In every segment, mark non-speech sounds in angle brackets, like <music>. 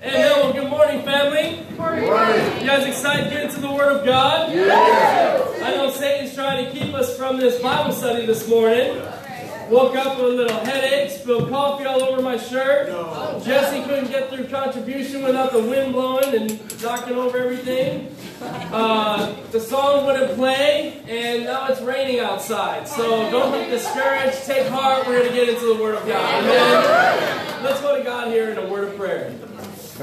Amen. Well, good morning, family. Morning. You guys excited to get into the Word of God? Yes. I know Satan's trying to keep us from this Bible study this morning. Woke up with a little headache, spilled coffee all over my shirt. Jesse couldn't get through contribution without the wind blowing and knocking over everything. Uh, the song wouldn't play, and now it's raining outside. So don't get discouraged. Take heart. We're going to get into the Word of God. Amen. Let's go to God here in a word of prayer.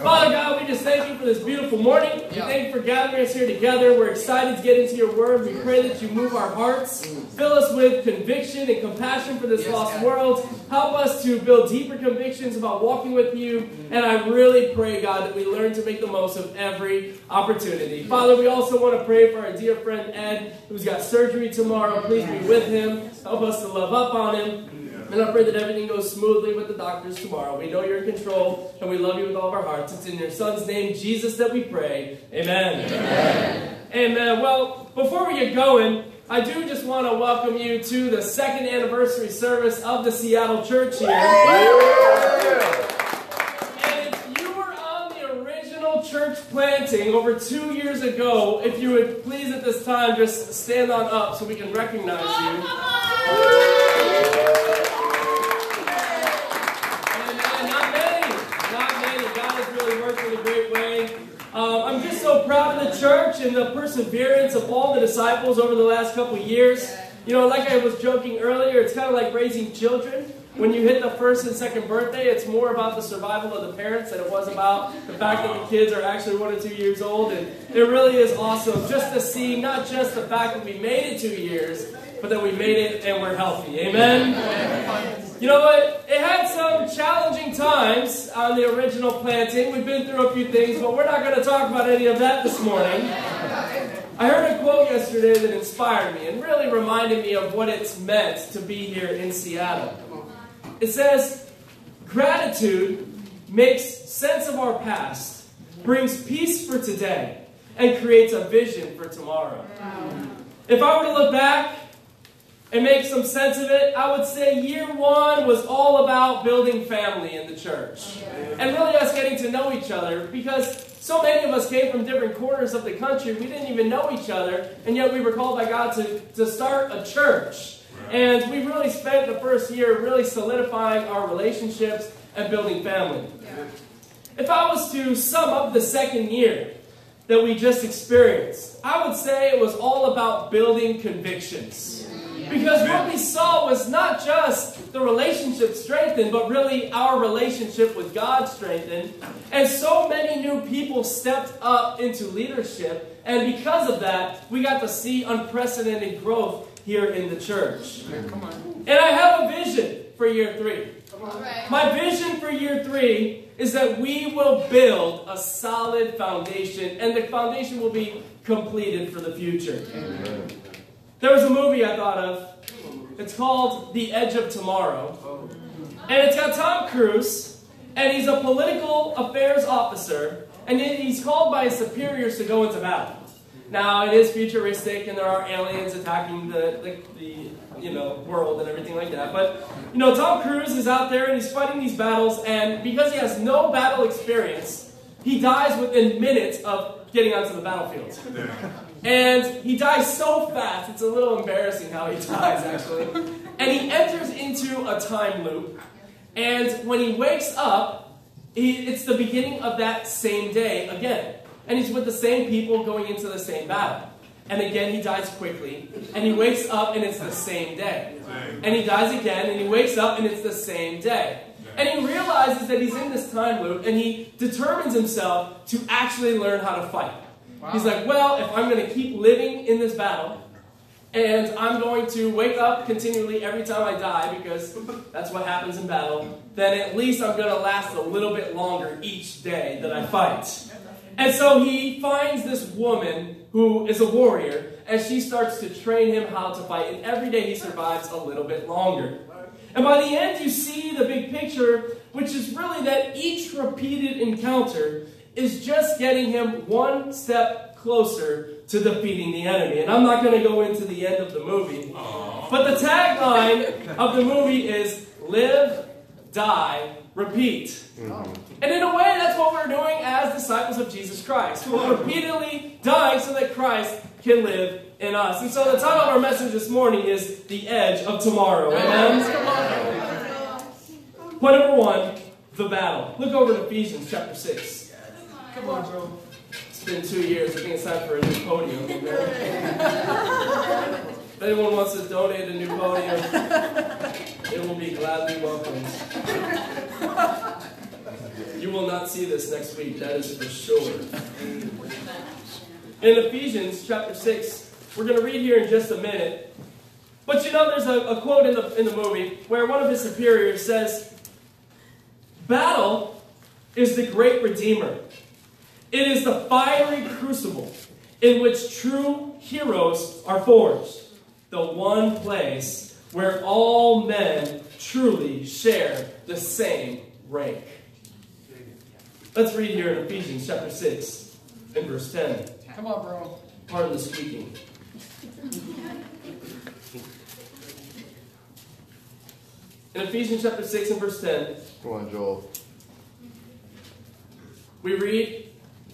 Father God, we just thank you for this beautiful morning. We thank you for gathering us here together. We're excited to get into your word. We pray that you move our hearts, fill us with conviction and compassion for this Yes, lost God. world. Help us to build deeper convictions about walking with you. And I really pray, God, that we learn to make the most of every opportunity. Father, we also want to pray for our dear friend Ed, who's got surgery tomorrow. Please be with him. Help us to love up on him. And I pray that everything goes smoothly with the doctors tomorrow. We know you're in control, and we love you with all of our hearts. It's in your Son's name, Jesus, that we pray. Amen. Amen. Amen. Well, before we get going, I do just want to welcome you to the second anniversary service of the Seattle Church here. And if you were on the original church planting over two years ago, if you would please at this time just stand on up so we can recognize you. Worked in a great way. Um, I'm just so proud of the church and the perseverance of all the disciples over the last couple years. You know, like I was joking earlier, it's kind of like raising children. When you hit the first and second birthday, it's more about the survival of the parents than it was about the fact that the kids are actually one or two years old. And it really is awesome just to see not just the fact that we made it two years, but that we made it and we're healthy. Amen? You know what? It had some challenging times on the original planting. We've been through a few things, but we're not going to talk about any of that this morning. I heard a quote yesterday that inspired me and really reminded me of what it's meant to be here in Seattle. It says, Gratitude makes sense of our past, brings peace for today, and creates a vision for tomorrow. If I were to look back and make some sense of it, I would say year one was all about building family in the church. And really us getting to know each other because so many of us came from different corners of the country. We didn't even know each other, and yet we were called by God to, to start a church. And we really spent the first year really solidifying our relationships and building family. If I was to sum up the second year that we just experienced, I would say it was all about building convictions. Because what we saw was not just the relationship strengthened, but really our relationship with God strengthened. And so many new people stepped up into leadership. And because of that, we got to see unprecedented growth here in the church. And I have a vision for year three. My vision for year three is that we will build a solid foundation, and the foundation will be completed for the future. There was a movie I thought of. It's called The Edge of Tomorrow. And it's got Tom Cruise, and he's a political affairs officer, and he's called by his superiors to go into battle. Now, it is futuristic, and there are aliens attacking the, the, the you know, world and everything like that. But, you know, Tom Cruise is out there, and he's fighting these battles, and because he has no battle experience, he dies within minutes of getting onto the battlefield. <laughs> And he dies so fast, it's a little embarrassing how he <laughs> dies, actually. And he enters into a time loop. And when he wakes up, he, it's the beginning of that same day again. And he's with the same people going into the same battle. And again, he dies quickly. And he wakes up, and it's the same day. And he dies again, and he wakes up, and it's the same day. And he realizes that he's in this time loop, and he determines himself to actually learn how to fight. He's like, well, if I'm going to keep living in this battle, and I'm going to wake up continually every time I die, because that's what happens in battle, then at least I'm going to last a little bit longer each day that I fight. And so he finds this woman who is a warrior, and she starts to train him how to fight, and every day he survives a little bit longer. And by the end, you see the big picture, which is really that each repeated encounter is just getting him one step closer to defeating the enemy. And I'm not going to go into the end of the movie. But the tagline of the movie is live, die, repeat. Mm-hmm. And in a way, that's what we're doing as disciples of Jesus Christ. We're repeatedly dying so that Christ can live in us. And so the title of our message this morning is The Edge of Tomorrow. Amen? Point number one, the battle. Look over to Ephesians chapter 6. Come on, bro. It's been two years. I think it's time for a new podium. if anyone wants to donate a new podium, it will be gladly welcomed. You will not see this next week, that is for sure. In Ephesians chapter 6, we're going to read here in just a minute. But you know, there's a, a quote in the, in the movie where one of his superiors says, Battle is the great redeemer. It is the fiery crucible in which true heroes are forged. The one place where all men truly share the same rank. Let's read here in Ephesians chapter 6 and verse 10. Come on, bro. Pardon the speaking. In Ephesians chapter 6 and verse 10. Come on, Joel. We read,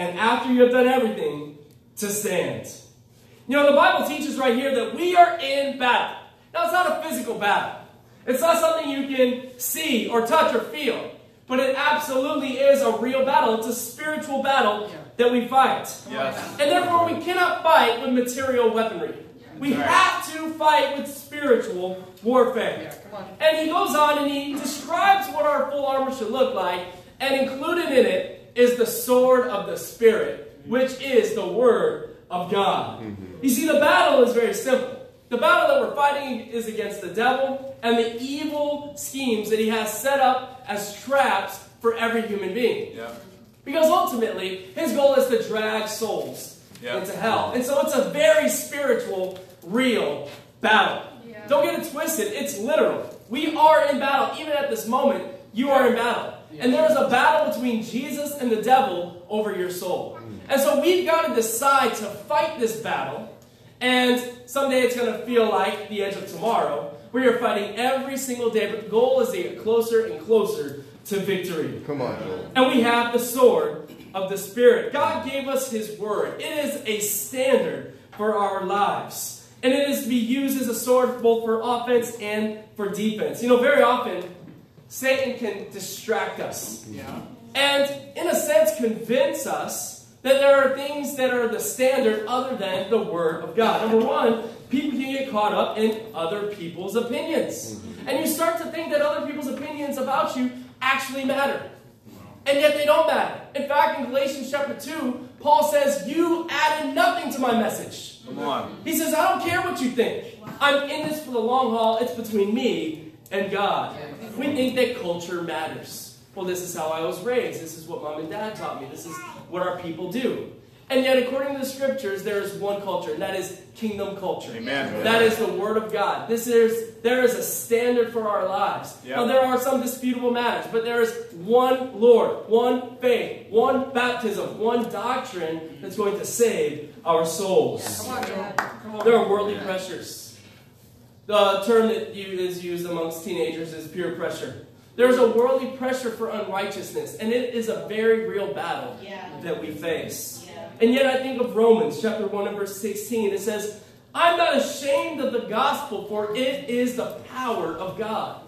and after you have done everything, to stand. You know, the Bible teaches right here that we are in battle. Now, it's not a physical battle. It's not something you can see or touch or feel, but it absolutely is a real battle. It's a spiritual battle that we fight. Yes. And therefore, we cannot fight with material weaponry. We have to fight with spiritual warfare. And he goes on and he describes what our full armor should look like, and included in it is the sword of the Spirit, which is the Word of God. Mm-hmm. You see, the battle is very simple. The battle that we're fighting is against the devil and the evil schemes that he has set up as traps for every human being. Yeah. Because ultimately, his goal is to drag souls yeah. into hell. And so it's a very spiritual, real battle. Yeah. Don't get it twisted, it's literal. We are in battle. Even at this moment, you are in battle. And there is a battle between Jesus and the devil over your soul. And so we've got to decide to fight this battle and someday it's going to feel like the edge of tomorrow, where you're fighting every single day, but the goal is to get closer and closer to victory. Come on, Joel. And we have the sword of the Spirit. God gave us His Word, it is a standard for our lives. And it is to be used as a sword both for offense and for defense. You know, very often, Satan can distract us. Yeah. And, in a sense, convince us that there are things that are the standard other than the Word of God. Number one, people can get caught up in other people's opinions. Mm-hmm. And you start to think that other people's opinions about you actually matter. And yet they don't matter. In fact, in Galatians chapter 2, Paul says, You added nothing to my message. Come on. He says, I don't care what you think. I'm in this for the long haul. It's between me and God. We think that culture matters. Well, this is how I was raised. This is what mom and dad taught me. This is what our people do. And yet, according to the scriptures, there is one culture, and that is kingdom culture. Amen. That is the word of God. This is there is a standard for our lives. Yep. Now, there are some disputable matters, but there is one Lord, one faith, one baptism, one doctrine that's going to save our souls. Come on, Come on. There are worldly pressures. The term that is used amongst teenagers is peer pressure. There's a worldly pressure for unrighteousness, and it is a very real battle yeah. that we face. Yeah. And yet, I think of Romans chapter 1 and verse 16. It says, I'm not ashamed of the gospel, for it is the power of God.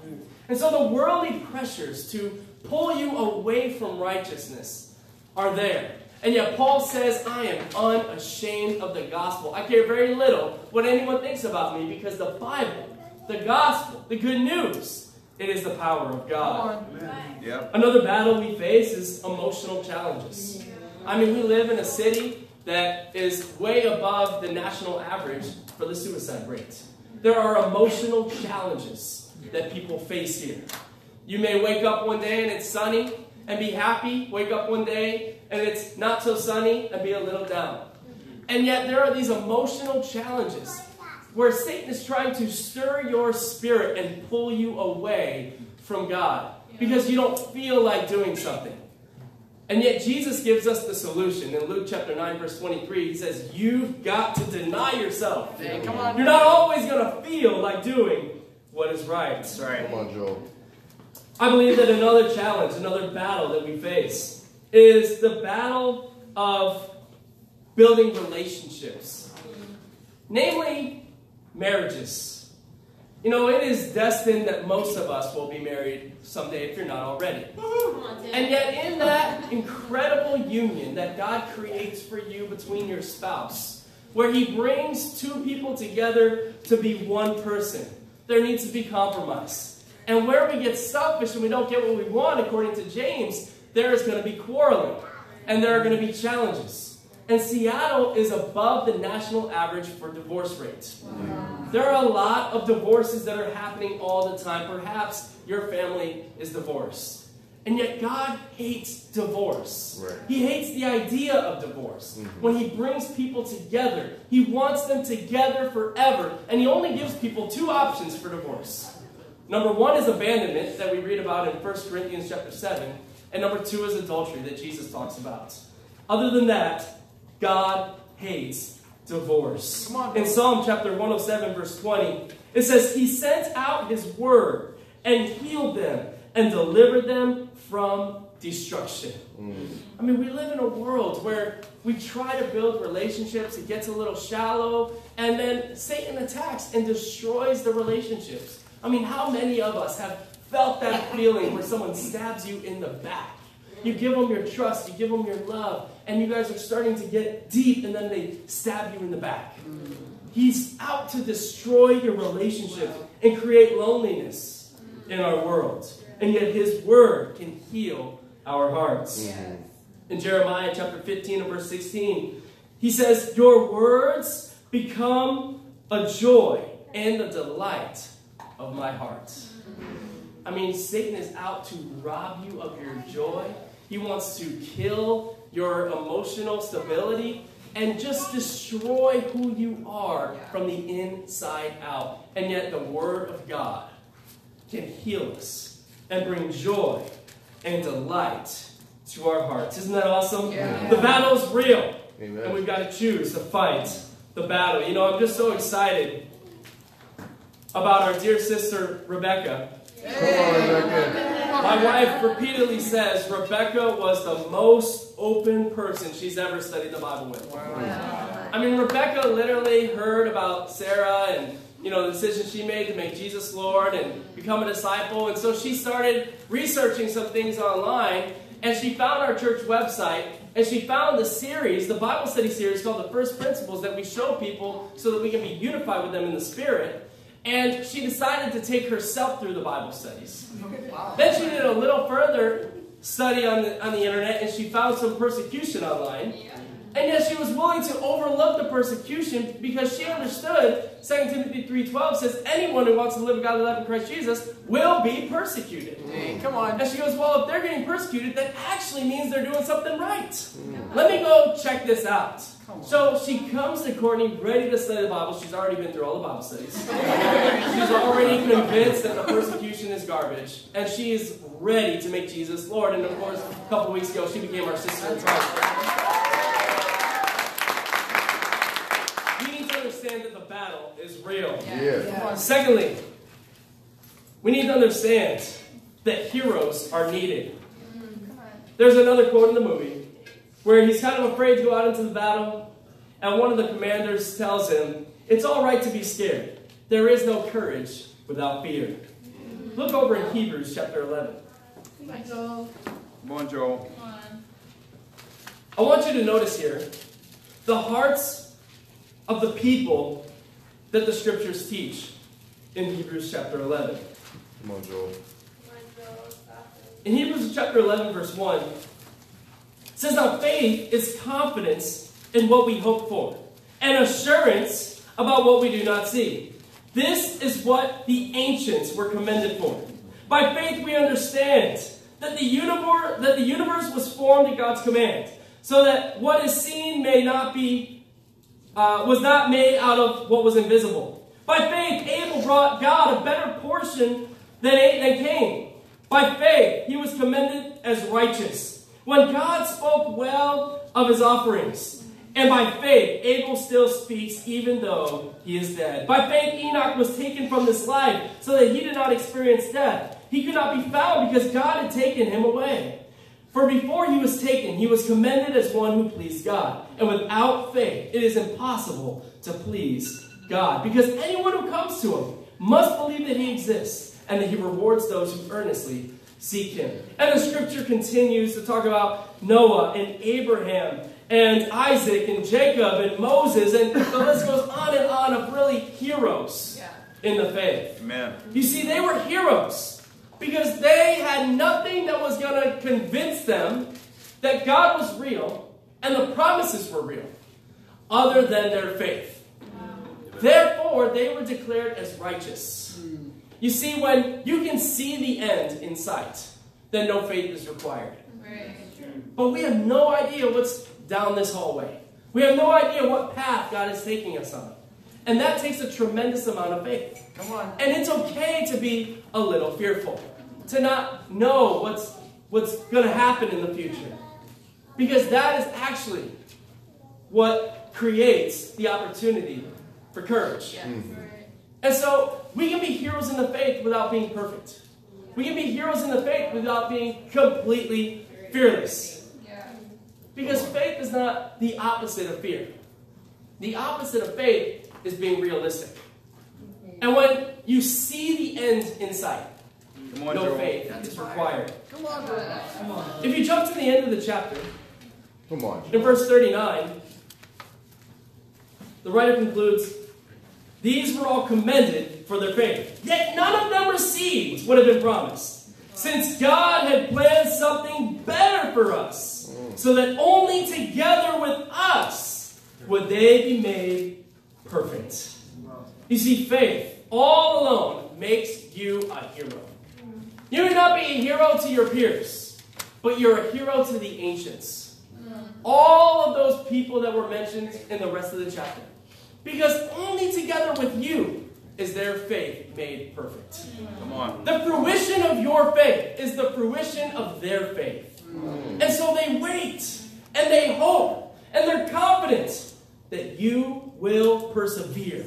And so, the worldly pressures to pull you away from righteousness are there. And yet, Paul says, I am unashamed of the gospel. I care very little what anyone thinks about me because the Bible, the gospel, the good news, it is the power of God. Yep. Another battle we face is emotional challenges. I mean, we live in a city that is way above the national average for the suicide rate. There are emotional challenges that people face here. You may wake up one day and it's sunny and be happy, wake up one day and it's not so sunny and be a little down. And yet, there are these emotional challenges where Satan is trying to stir your spirit and pull you away from God because you don't feel like doing something. And yet, Jesus gives us the solution. In Luke chapter 9, verse 23, he says, You've got to deny yourself. Hey, come on. You're not always going to feel like doing what is right. That's right. Come on, Joel. I believe that another challenge, another battle that we face is the battle of building relationships, namely marriages. You know, it is destined that most of us will be married someday if you're not already. And yet, in that incredible union that God creates for you between your spouse, where He brings two people together to be one person, there needs to be compromise. And where we get selfish and we don't get what we want, according to James, there is going to be quarreling and there are going to be challenges. And Seattle is above the national average for divorce rates. There are a lot of divorces that are happening all the time. Perhaps your family is divorced. And yet God hates divorce. Right. He hates the idea of divorce. Mm-hmm. When he brings people together, he wants them together forever. And he only gives people two options for divorce. Number one is abandonment that we read about in 1 Corinthians chapter 7. And number two is adultery that Jesus talks about. Other than that, God hates divorce. Come on, in. Psalm chapter 107, verse 20, it says, He sent out His word and healed them and delivered them from destruction. Mm. I mean, we live in a world where we try to build relationships, it gets a little shallow, and then Satan attacks and destroys the relationships. I mean, how many of us have felt that feeling where someone stabs you in the back? You give them your trust, you give them your love, and you guys are starting to get deep, and then they stab you in the back. He's out to destroy your relationships and create loneliness in our world. And yet, His word can heal our hearts. In Jeremiah chapter 15 and verse 16, he says, Your words become a joy and a delight of my heart. I mean, Satan is out to rob you of your joy. He wants to kill your emotional stability and just destroy who you are from the inside out. And yet, the Word of God can heal us and bring joy and delight to our hearts. Isn't that awesome? Yeah. The battle's real. Amen. And we've got to choose to fight the battle. You know, I'm just so excited about our dear sister, Rebecca. On, My wife repeatedly says Rebecca was the most open person she's ever studied the Bible with. I mean, Rebecca literally heard about Sarah and you know the decision she made to make Jesus Lord and become a disciple, and so she started researching some things online, and she found our church website, and she found the series, the Bible study series called the First Principles that we show people so that we can be unified with them in the Spirit. And she decided to take herself through the Bible studies. <laughs> Then she did a little further study on the, on the internet and she found some persecution online. And yet she was willing to overlook the persecution because she understood 2 Timothy 3.12 says anyone who wants to live a godly life in Christ Jesus will be persecuted. Hey, come on. And she goes, well, if they're getting persecuted, that actually means they're doing something right. Mm. Let me go check this out. So she comes to Courtney ready to study the Bible. She's already been through all the Bible studies. <laughs> She's already convinced that the persecution is garbage. And she is ready to make Jesus Lord. And of course, a couple weeks ago, she became our sister in Christ. We need to understand that the battle is real. Yeah. Secondly, we need to understand that heroes are needed. Mm-hmm. There's another quote in the movie where he's kind of afraid to go out into the battle, and one of the commanders tells him, It's all right to be scared. There is no courage without fear. Mm-hmm. Look over in Hebrews chapter 11. Michael, Come on, Joel. come on. I want you to notice here the hearts of the people that the scriptures teach in Hebrews chapter 11. Come on, Joel. Michael, stop it. In Hebrews chapter 11, verse 1, it says, Now faith is confidence in what we hope for, and assurance about what we do not see. This is what the ancients were commended for. By faith, we understand that the universe that the universe was formed at God's command, so that what is seen may not be uh, was not made out of what was invisible. By faith, Abel brought God a better portion than, than Cain. By faith, he was commended as righteous when God spoke well of his offerings. And by faith, Abel still speaks even though he is dead. By faith, Enoch was taken from this life so that he did not experience death. He could not be found because God had taken him away. For before he was taken, he was commended as one who pleased God. And without faith, it is impossible to please God. Because anyone who comes to him must believe that he exists and that he rewards those who earnestly seek him. And the scripture continues to talk about Noah and Abraham and Isaac and Jacob and Moses, and the list goes on and on of really heroes Yeah. in the faith. Amen. You see, they were heroes because they had nothing that was going to convince them that God was real and the promises were real other than their faith. Therefore, they were declared as righteous. You see, when you can see the end in sight, then no faith is required. But we have no idea what's down this hallway. We have no idea what path God is taking us on. And that takes a tremendous amount of faith. Come on. And it's okay to be a little fearful, to not know what's, what's going to happen in the future. Because that is actually what creates the opportunity for courage. Yes. Mm-hmm. Right. And so we can be heroes in the faith without being perfect. We can be heroes in the faith without being completely fearless. Because faith is not the opposite of fear. The opposite of faith is being realistic. Mm-hmm. And when you see the end in sight, Come on, no Joel. faith is required. Come on. Come on. If you jump to the end of the chapter, Come on. in verse 39, the writer concludes These were all commended for their faith, yet none of them received what had been promised, since God had planned something better for us, mm. so that only together with us would they be made perfect. You see, faith all alone makes you a hero. You may not be a hero to your peers, but you're a hero to the ancients. All of those people that were mentioned in the rest of the chapter. Because only together with you is their faith made perfect. Come on. The fruition of your faith is the fruition of their faith. And so they wait and they hope and they're confident that you will persevere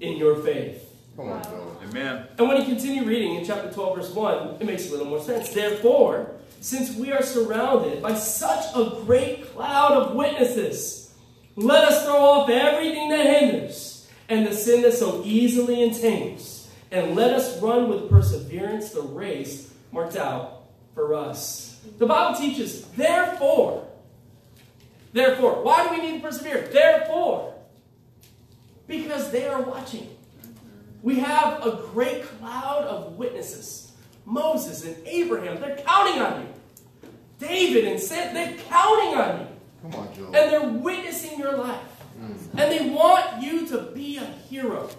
in your faith. Come on, Amen. And when you continue reading in chapter 12, verse 1, it makes a little more sense. Therefore, since we are surrounded by such a great cloud of witnesses, let us throw off everything that hinders and the sin that so easily entangles, and let us run with perseverance the race marked out for us. The Bible teaches, therefore, therefore, why do we need to persevere? Therefore, because they are watching. We have a great cloud of witnesses. Moses and Abraham, they're counting on you. David and Sam, they're counting on you. Come on, Joel. And they're witnessing your life. Mm. And they want you to be a hero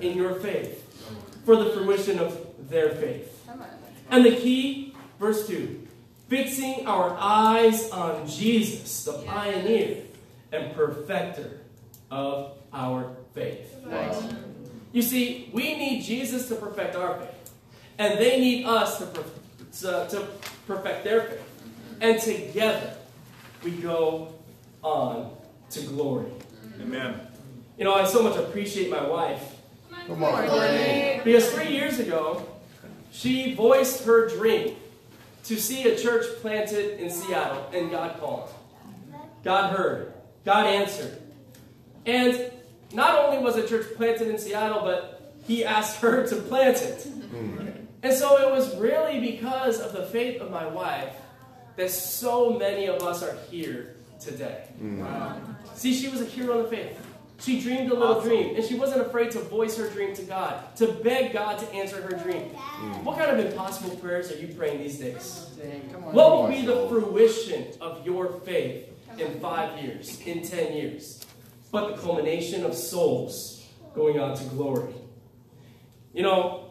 in your faith for the fruition of their faith. Come on. And the key, verse 2 fixing our eyes on Jesus, the pioneer and perfecter of our faith. Wow. You see, we need Jesus to perfect our faith, and they need us to, per- to, to perfect their faith. And together, we go on to glory. Amen. You know, I so much appreciate my wife Come on, Courtney. because three years ago, she voiced her dream to see a church planted in Seattle, and God called. God heard. God answered. And not only was a church planted in Seattle, but He asked her to plant it. Mm. And so it was really because of the faith of my wife that so many of us are here today. Mm. See, she was a hero in the faith. She dreamed a little dream, and she wasn't afraid to voice her dream to God, to beg God to answer her dream. Mm. What kind of impossible prayers are you praying these days? Dang, on. What will be the fruition of your faith in five years, in ten years? But the culmination of souls going on to glory. You know,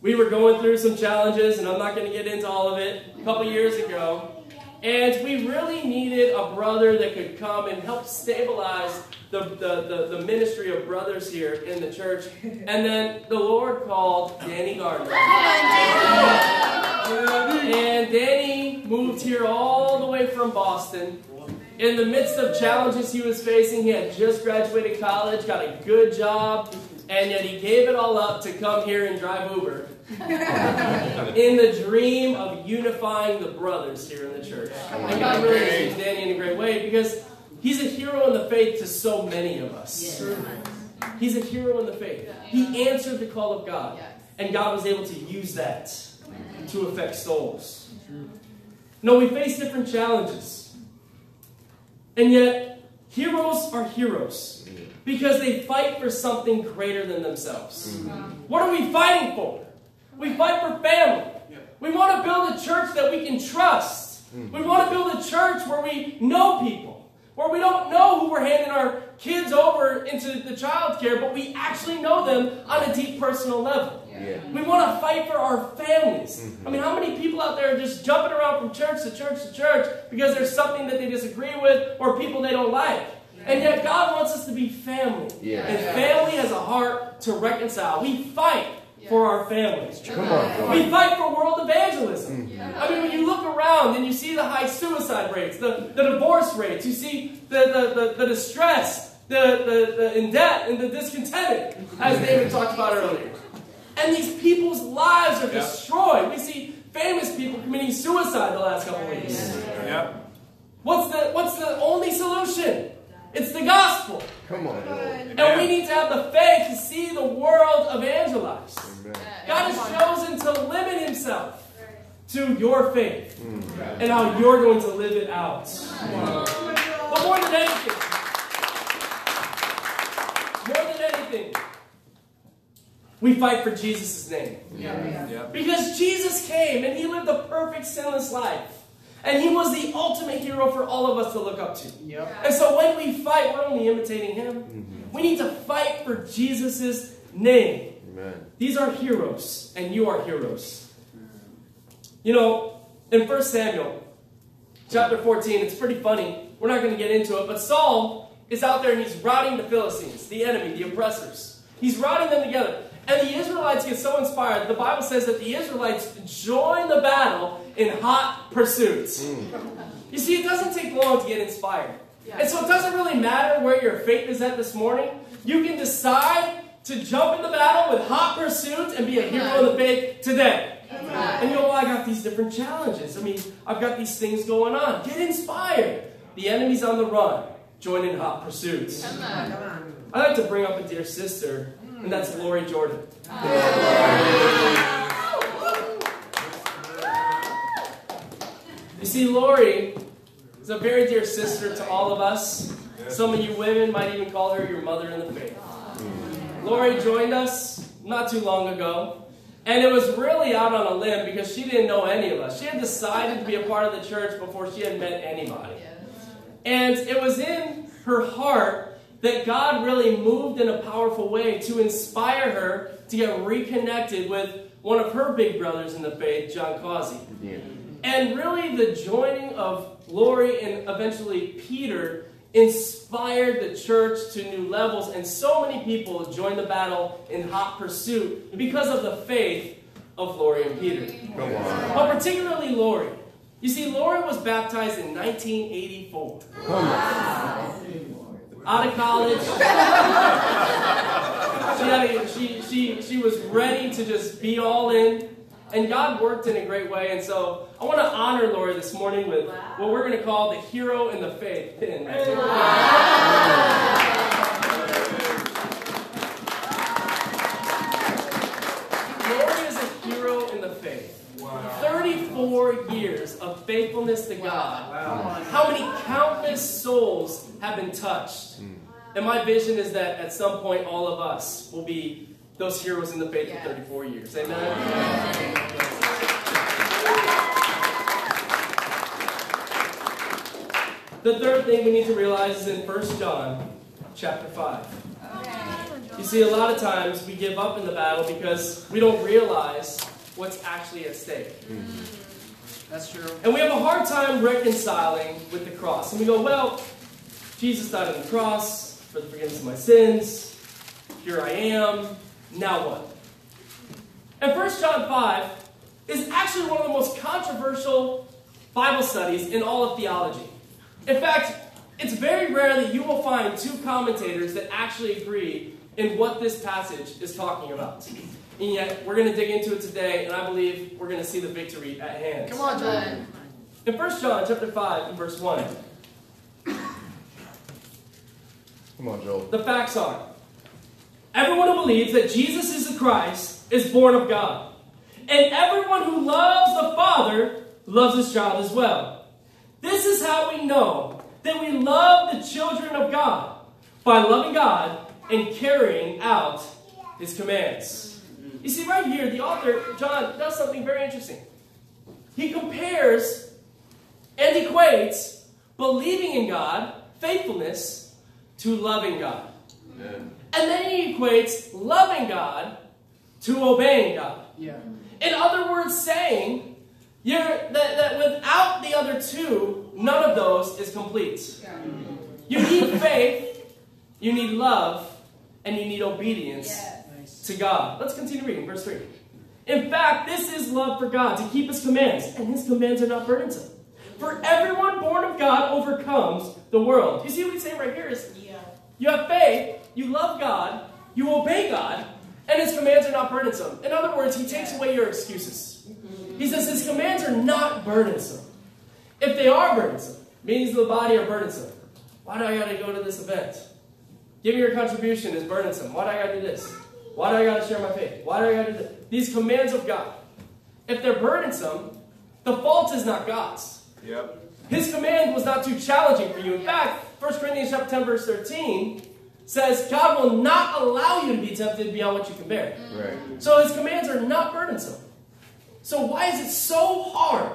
we were going through some challenges, and I'm not going to get into all of it, a couple years ago. And we really needed a brother that could come and help stabilize the, the, the, the ministry of brothers here in the church. And then the Lord called Danny Gardner. And Danny moved here all the way from Boston. In the midst of challenges he was facing, he had just graduated college, got a good job, and yet he gave it all up to come here and drive Uber <laughs> in the dream of unifying the brothers here in the church. And God really used Danny in a great way because he's a hero in the faith to so many of us. He's a hero in the faith. He answered the call of God, and God was able to use that to affect souls. No, we face different challenges. And yet, heroes are heroes because they fight for something greater than themselves. Mm-hmm. What are we fighting for? We fight for family. We want to build a church that we can trust. Mm. We want to build a church where we know people, where we don't know who we're handing our kids over into the child care, but we actually know them on a deep personal level. Yeah. We want to fight for our families. Mm-hmm. I mean, how many people out there are just jumping around from church to church to church because there's something that they disagree with or people they don't like? And yet, God wants us to be family. Yeah. And family has a heart to reconcile. We fight for our families. Come on, We fight for world evangelism. Mm. I mean, when you look around and you see the high suicide rates, the, the divorce rates, you see the, the, the, the distress, the, the, the in debt, and the discontented, as David talked about earlier. And these people's lives are Yeah. destroyed. We see famous people committing suicide the last couple weeks. Yep. What's the, what's the only solution? It's the gospel. Come on, Joey. And we need to have the faith to see the world evangelized. Amen. God has chosen to limit himself to your faith mm. and how you're going to live it out. But more than anything, more than anything, we fight for Jesus' name. Yep. Because Jesus came and he lived a perfect sinless life. And he was the ultimate hero for all of us to look up to. And so when we fight, we're only imitating him. Mm-hmm. We need to fight for Jesus' name. Amen. These are heroes, and you are heroes. You know, in 1 Samuel chapter 14, it's pretty funny. We're not going to get into it, but Saul is out there and he's routing the Philistines, the enemy, the oppressors. He's routing them together. And the Israelites get so inspired. The Bible says that the Israelites join the battle in hot pursuits. Mm. You see, it doesn't take long to get inspired. And so it doesn't really matter where your faith is at this morning. You can decide to jump in the battle with hot pursuits and be a hero of the faith today. And you know, well, I got these different challenges. I mean, I've got these things going on. Get inspired. The enemy's on the run. Join in hot pursuits. I'd like to bring up a dear sister, and that's Lori Jordan. You see, Lori is a very dear sister to all of us. Some of you women might even call her your mother in the faith. Lori joined us not too long ago, and it was really out on a limb because she didn't know any of us. She had decided to be a part of the church before she had met anybody. And it was in her heart that God really moved in a powerful way to inspire her to get reconnected with one of her big brothers in the faith, John Causey. Yeah. And really, the joining of Lori and eventually Peter inspired the church to new levels, and so many people joined the battle in hot pursuit because of the faith of Lori and Peter. Come on. But particularly Lori. You see, Lori was baptized in 1984. Come on. Out of college. <laughs> she, a, she, she, she was ready to just be all in. And God worked in a great way. And so I want to honor Lori this morning with what we're going to call the hero in the faith pin. right here. Lori is a hero in the faith. 34 years of faithfulness to God. How many countless souls have been touched? Hmm. And my vision is that at some point, all of us will be those heroes in the faith for 34 years. Amen? The third thing we need to realize is in 1 John chapter 5. You see, a lot of times we give up in the battle because we don't realize what's actually at stake. Mm-hmm. That's true. And we have a hard time reconciling with the cross. And we go, well, Jesus died on the cross for the forgiveness of my sins. Here I am. Now what? And 1 John 5 is actually one of the most controversial Bible studies in all of theology. In fact, it's very rare that you will find two commentators that actually agree in what this passage is talking about. And yet, we're going to dig into it today, and I believe we're going to see the victory at hand. Come on, Joel. In 1 John chapter 5 and verse 1, Come on, Joel. the facts are everyone who believes that Jesus is the Christ is born of God. And everyone who loves the Father loves his child as well. This is how we know that we love the children of God by loving God and carrying out his commands. You see, right here, the author, John, does something very interesting. He compares and equates believing in God, faithfulness, to loving God. Amen. And then he equates loving God to obeying God. Yeah. In other words, saying you're, that, that without the other two, none of those is complete. Yeah. You need faith, you need love, and you need obedience Nice. to God. Let's continue reading, verse 3. In fact, this is love for God, to keep his commands, and his commands are not burdensome. For everyone born of God overcomes the world. You see what he's saying right here is you have faith, you love God, you obey God, and his commands are not burdensome. In other words, he takes away your excuses. He says his commands are not burdensome. If they are burdensome, means the body are burdensome. Why do I gotta go to this event? Giving your contribution is burdensome. Why do I gotta do this? Why do I gotta share my faith? Why do I gotta do this? These commands of God. If they're burdensome, the fault is not God's. Yep. His command was not too challenging for you. In fact, 1 Corinthians chapter 10, verse 13 says, God will not allow you to be tempted beyond what you can bear. Mm. Right. So his commands are not burdensome. So why is it so hard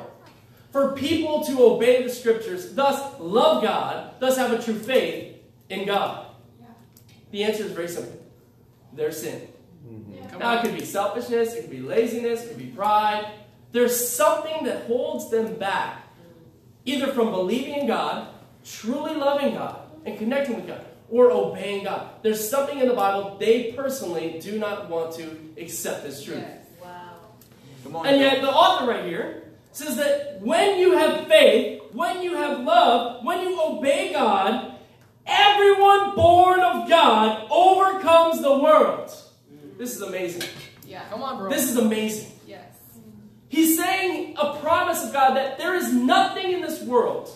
for people to obey the scriptures, thus love God, thus have a true faith in God? The answer is very simple. Their sin. Mm-hmm. Come Now, it could be selfishness, it could be laziness, it could be pride. There's something that holds them back, either from believing in God, truly loving God, and connecting with God, or obeying God. There's something in the Bible they personally do not want to accept as truth. Come on. And yet, the author right here says that when you have faith, when you have love, when you obey God, everyone born of God overcomes the world. This is amazing. Yeah. Come on, bro. This is amazing. Yes. He's saying a promise of God that there is nothing in this world